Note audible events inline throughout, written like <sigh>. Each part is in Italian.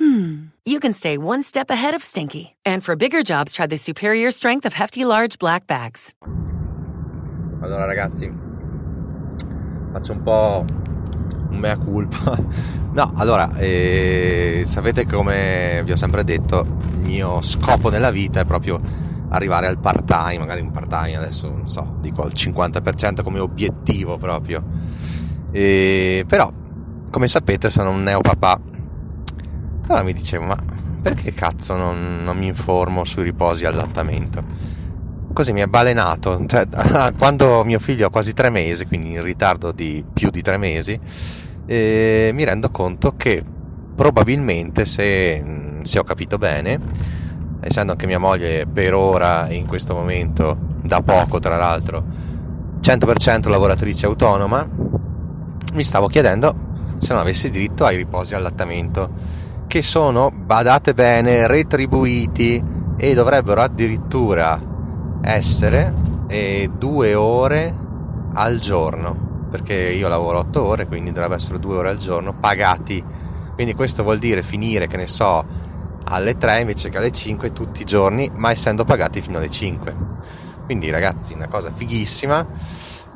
hmm, you can stay one step ahead of stinky. And for bigger jobs, try the superior strength of Hefty Large Black Bags. Allora ragazzi, faccio un po' un mea culpa. <laughs> No, allora, eh, sapete come vi ho sempre detto, il mio scopo nella vita è proprio arrivare al part time, magari un part time adesso non so, dico al 50% come obiettivo proprio. E, però, come sapete, sono un neopapà. Allora mi dicevo, ma perché cazzo non, non mi informo sui riposi allattamento? Così mi è balenato, cioè, <laughs> quando mio figlio ha quasi tre mesi, quindi in ritardo di più di tre mesi, eh, mi rendo conto che probabilmente, se, se ho capito bene, essendo che mia moglie per ora in questo momento, da poco tra l'altro, 100% lavoratrice autonoma, mi stavo chiedendo se non avessi diritto ai riposi allattamento, che sono, badate bene, retribuiti e dovrebbero addirittura essere eh, due ore al giorno, perché io lavoro 8 ore, quindi dovrebbe essere due ore al giorno pagati. Quindi questo vuol dire finire, che ne so, alle 3 invece che alle 5 tutti i giorni, ma essendo pagati fino alle 5. Quindi ragazzi, una cosa fighissima.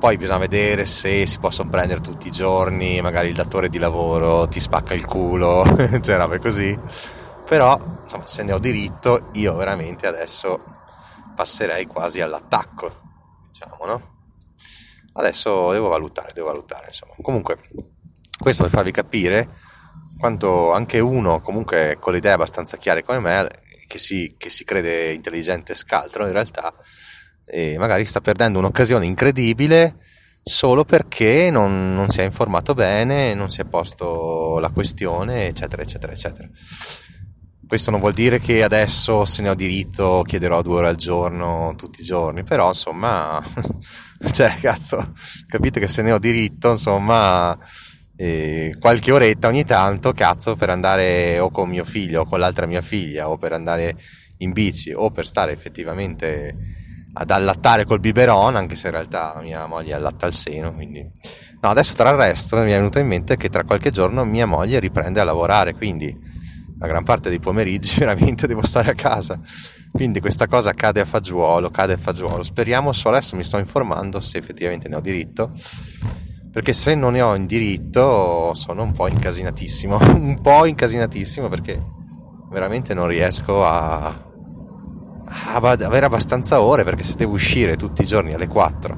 Poi bisogna vedere se si possono prendere tutti i giorni, magari il datore di lavoro ti spacca il culo, <laughs> cioè robe così. Però, insomma, se ne ho diritto, io veramente adesso passerei quasi all'attacco, diciamo, no? Adesso devo valutare, devo valutare, insomma. Comunque, questo per farvi capire quanto anche uno comunque con le idee abbastanza chiare come me che si, che si crede intelligente e scaltro in realtà e magari sta perdendo un'occasione incredibile solo perché non, non, si è informato bene, non si è posto la questione, eccetera, eccetera, eccetera. Questo non vuol dire che adesso, se ne ho diritto, chiederò due ore al giorno tutti i giorni, però insomma, <laughs> cioè, cazzo, capite che se ne ho diritto, insomma, e qualche oretta ogni tanto, cazzo, per andare o con mio figlio o con l'altra mia figlia o per andare in bici o per stare effettivamente ad allattare col biberon, anche se in realtà mia moglie allatta al seno, quindi... No, adesso tra il resto mi è venuto in mente che tra qualche giorno mia moglie riprende a lavorare, quindi la gran parte dei pomeriggi <laughs> veramente devo stare a casa. Quindi questa cosa cade a fagiolo, cade a fagiolo. Speriamo solo adesso mi sto informando se effettivamente ne ho diritto perché se non ne ho in diritto sono un po' incasinatissimo, <laughs> un po' incasinatissimo perché veramente non riesco a avere abbastanza ore perché se devo uscire tutti i giorni alle 4,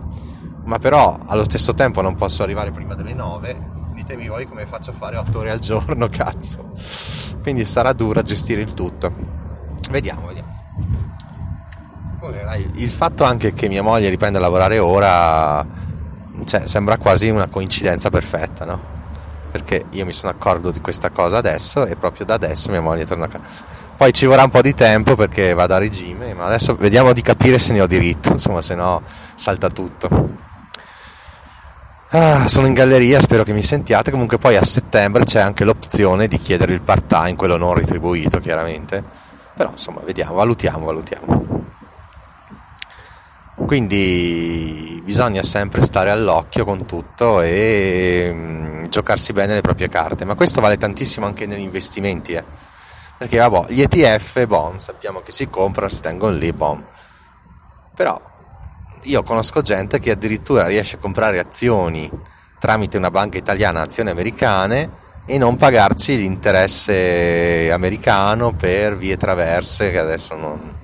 ma però allo stesso tempo non posso arrivare prima delle 9, ditemi voi come faccio a fare 8 ore al giorno, <laughs> cazzo. Quindi sarà dura gestire il tutto. Vediamo, vediamo. Il fatto anche che mia moglie riprenda a lavorare ora cioè, sembra quasi una coincidenza perfetta, no? Perché io mi sono accorto di questa cosa adesso e proprio da adesso mia moglie torna a casa. Poi ci vorrà un po' di tempo perché vado a regime, ma adesso vediamo di capire se ne ho diritto, insomma, se no salta tutto. Ah, sono in galleria, spero che mi sentiate. Comunque poi a settembre c'è anche l'opzione di chiedere il part-time, quello non retribuito, chiaramente. Però insomma, vediamo, valutiamo, valutiamo. Quindi bisogna sempre stare all'occhio con tutto e mm, giocarsi bene le proprie carte, ma questo vale tantissimo anche negli investimenti, eh. perché vabbè, gli ETF, bom, sappiamo che si comprano, si tengono lì, bom. Però io conosco gente che addirittura riesce a comprare azioni tramite una banca italiana, azioni americane, e non pagarci l'interesse americano per vie traverse che adesso non,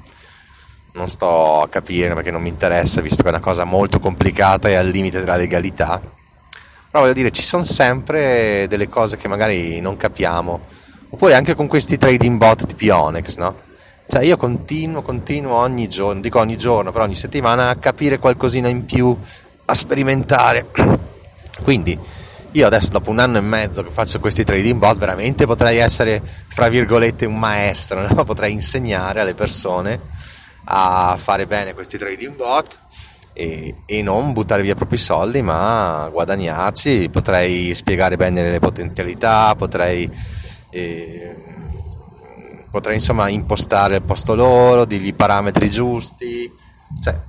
non sto a capire perché non mi interessa, visto che è una cosa molto complicata e al limite della legalità. Però voglio dire, ci sono sempre delle cose che magari non capiamo. Oppure anche con questi trading bot di Pionex, no? Cioè io continuo, continuo ogni giorno, dico ogni giorno, però ogni settimana a capire qualcosina in più, a sperimentare. <clears throat> Quindi io adesso dopo un anno e mezzo che faccio questi trading bot veramente potrei essere, fra virgolette, un maestro, <laughs> no? potrei insegnare alle persone a fare bene questi trading bot e, e, non buttare via i propri soldi, ma guadagnarci. Potrei spiegare bene le potenzialità, potrei, eh, potrei insomma impostare al posto loro, dirgli i parametri giusti. Cioè,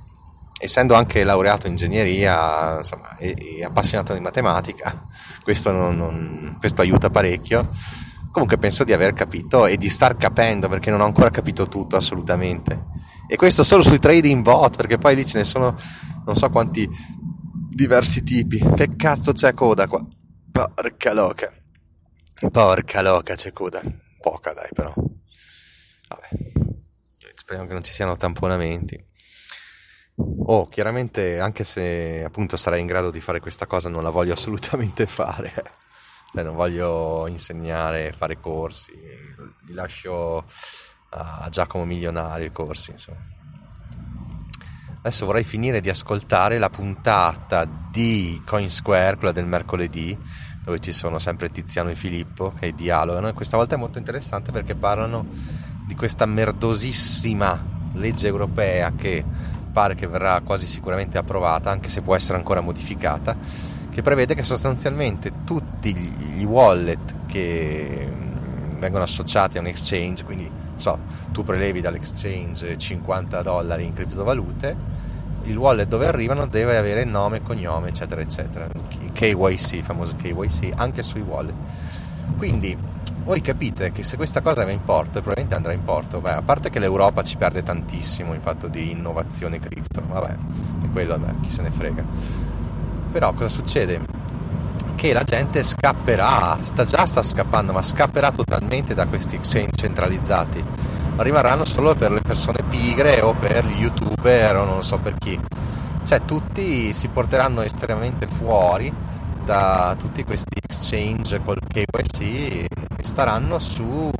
essendo anche laureato in ingegneria insomma, e, e appassionato di matematica, <laughs> questo, non, non, questo aiuta parecchio. Comunque penso di aver capito e di star capendo perché non ho ancora capito tutto assolutamente. E questo solo sui trading bot, perché poi lì ce ne sono non so quanti diversi tipi. Che cazzo c'è coda qua? Porca loca. Porca loca c'è coda. Poca dai però. Vabbè. Speriamo che non ci siano tamponamenti. Oh, chiaramente anche se appunto sarei in grado di fare questa cosa non la voglio assolutamente <laughs> fare cioè, non voglio insegnare, fare corsi, li lascio a Giacomo Milionario i corsi, insomma. Adesso vorrei finire di ascoltare la puntata di Coinsquare, quella del mercoledì, dove ci sono sempre Tiziano e Filippo che dialogano e questa volta è molto interessante perché parlano di questa merdosissima legge europea che pare che verrà quasi sicuramente approvata, anche se può essere ancora modificata che prevede che sostanzialmente tutti gli wallet che mm, vengono associati a un exchange, quindi so, tu prelevi dall'exchange 50 dollari in criptovalute, il wallet dove arrivano deve avere nome, cognome, eccetera, eccetera. Il KYC, il famoso KYC, anche sui wallet. Quindi voi capite che se questa cosa va in porto, probabilmente andrà in porto, beh, a parte che l'Europa ci perde tantissimo in fatto di innovazione cripto, vabbè, è quello, beh, chi se ne frega però cosa succede? Che la gente scapperà, sta già sta scappando, ma scapperà totalmente da questi exchange centralizzati. Rimarranno solo per le persone pigre o per gli youtuber o non so per chi. Cioè tutti si porteranno estremamente fuori da tutti questi exchange col KYC e staranno su,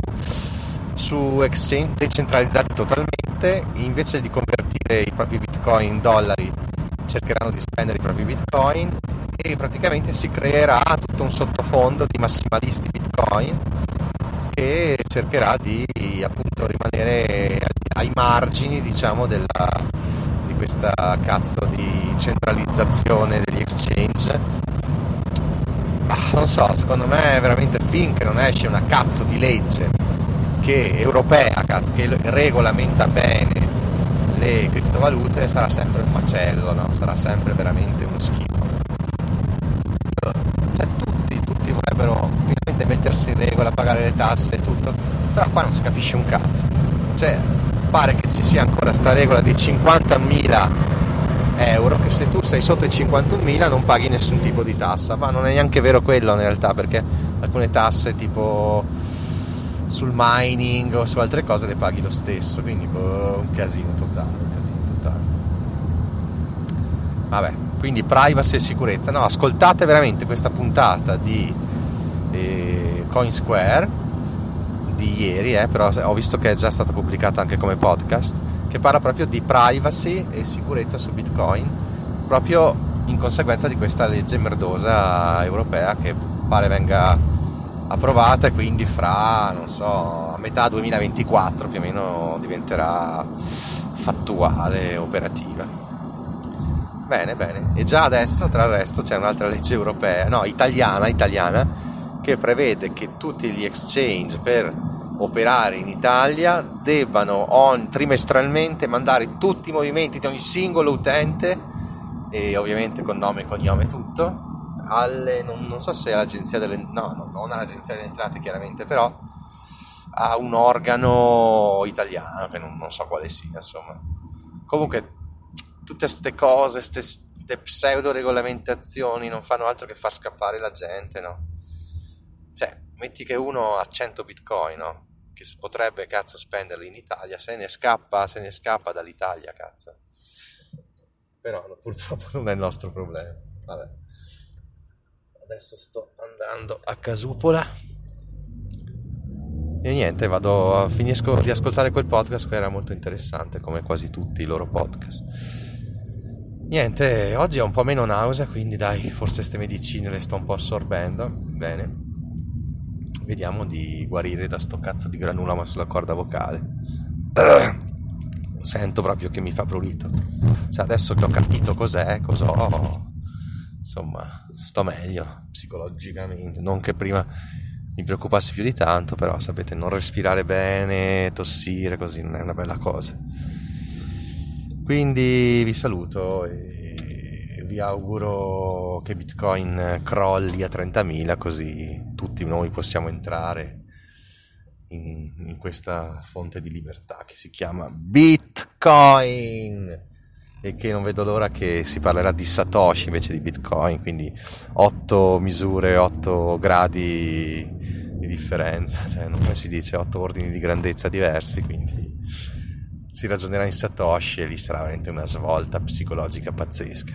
su exchange decentralizzati totalmente invece di convertire i propri bitcoin in dollari cercheranno di spendere i propri bitcoin e praticamente si creerà tutto un sottofondo di massimalisti bitcoin che cercherà di appunto rimanere ai margini diciamo della, di questa cazzo di centralizzazione degli exchange ah, non so secondo me veramente finché non esce una cazzo di legge che europea cazzo, che regolamenta bene le criptovalute sarà sempre un macello, no? sarà sempre veramente uno schifo. Cioè tutti, tutti vorrebbero finalmente mettersi in regola, pagare le tasse e tutto, però qua non si capisce un cazzo. Cioè pare che ci sia ancora sta regola di 50.000 euro che se tu sei sotto i 51.000 non paghi nessun tipo di tassa, ma non è neanche vero quello in realtà perché alcune tasse tipo sul mining o su altre cose le paghi lo stesso, quindi boh, un casino totale. Vabbè, quindi privacy e sicurezza. No, ascoltate veramente questa puntata di eh, Coinsquare di ieri, eh, però ho visto che è già stata pubblicata anche come podcast, che parla proprio di privacy e sicurezza su Bitcoin, proprio in conseguenza di questa legge merdosa europea che pare venga approvata e quindi fra, non so, a metà 2024 più o meno diventerà fattuale, operativa. Bene, bene. E già adesso, tra il resto, c'è un'altra legge europea, no, italiana, italiana, che prevede che tutti gli exchange per operare in Italia debbano on, trimestralmente mandare tutti i movimenti di ogni singolo utente e ovviamente con nome e cognome tutto alle, non, non so se è l'agenzia delle no, no, non all'agenzia delle entrate chiaramente, però a un organo italiano che non, non so quale sia, insomma. Comunque tutte queste cose, queste pseudo regolamentazioni non fanno altro che far scappare la gente, no? Cioè, metti che uno ha 100 bitcoin, no? Che potrebbe, cazzo, spenderli in Italia, se ne scappa, se ne scappa dall'Italia, cazzo. Però no, purtroppo <laughs> non è il nostro problema. Vabbè adesso sto andando a Casupola e niente vado finisco di ascoltare quel podcast che era molto interessante come quasi tutti i loro podcast niente oggi ho un po' meno nausea quindi dai forse queste medicine le sto un po' assorbendo bene vediamo di guarire da sto cazzo di granuloma sulla corda vocale <clears throat> sento proprio che mi fa prurito. Cioè, adesso che ho capito cos'è, cos'ho, insomma, sto meglio psicologicamente. Non che prima mi preoccupassi più di tanto, però sapete, non respirare bene, tossire così non è una bella cosa. Quindi vi saluto e vi auguro che Bitcoin crolli a 30.000 così tutti noi possiamo entrare in, in questa fonte di libertà che si chiama Bitcoin e che non vedo l'ora che si parlerà di Satoshi invece di Bitcoin, quindi 8 misure, 8 gradi di differenza, <laughs> cioè non come si dice, 8 ordini di grandezza diversi, quindi si ragionerà in Satoshi e lì sarà veramente una svolta psicologica pazzesca.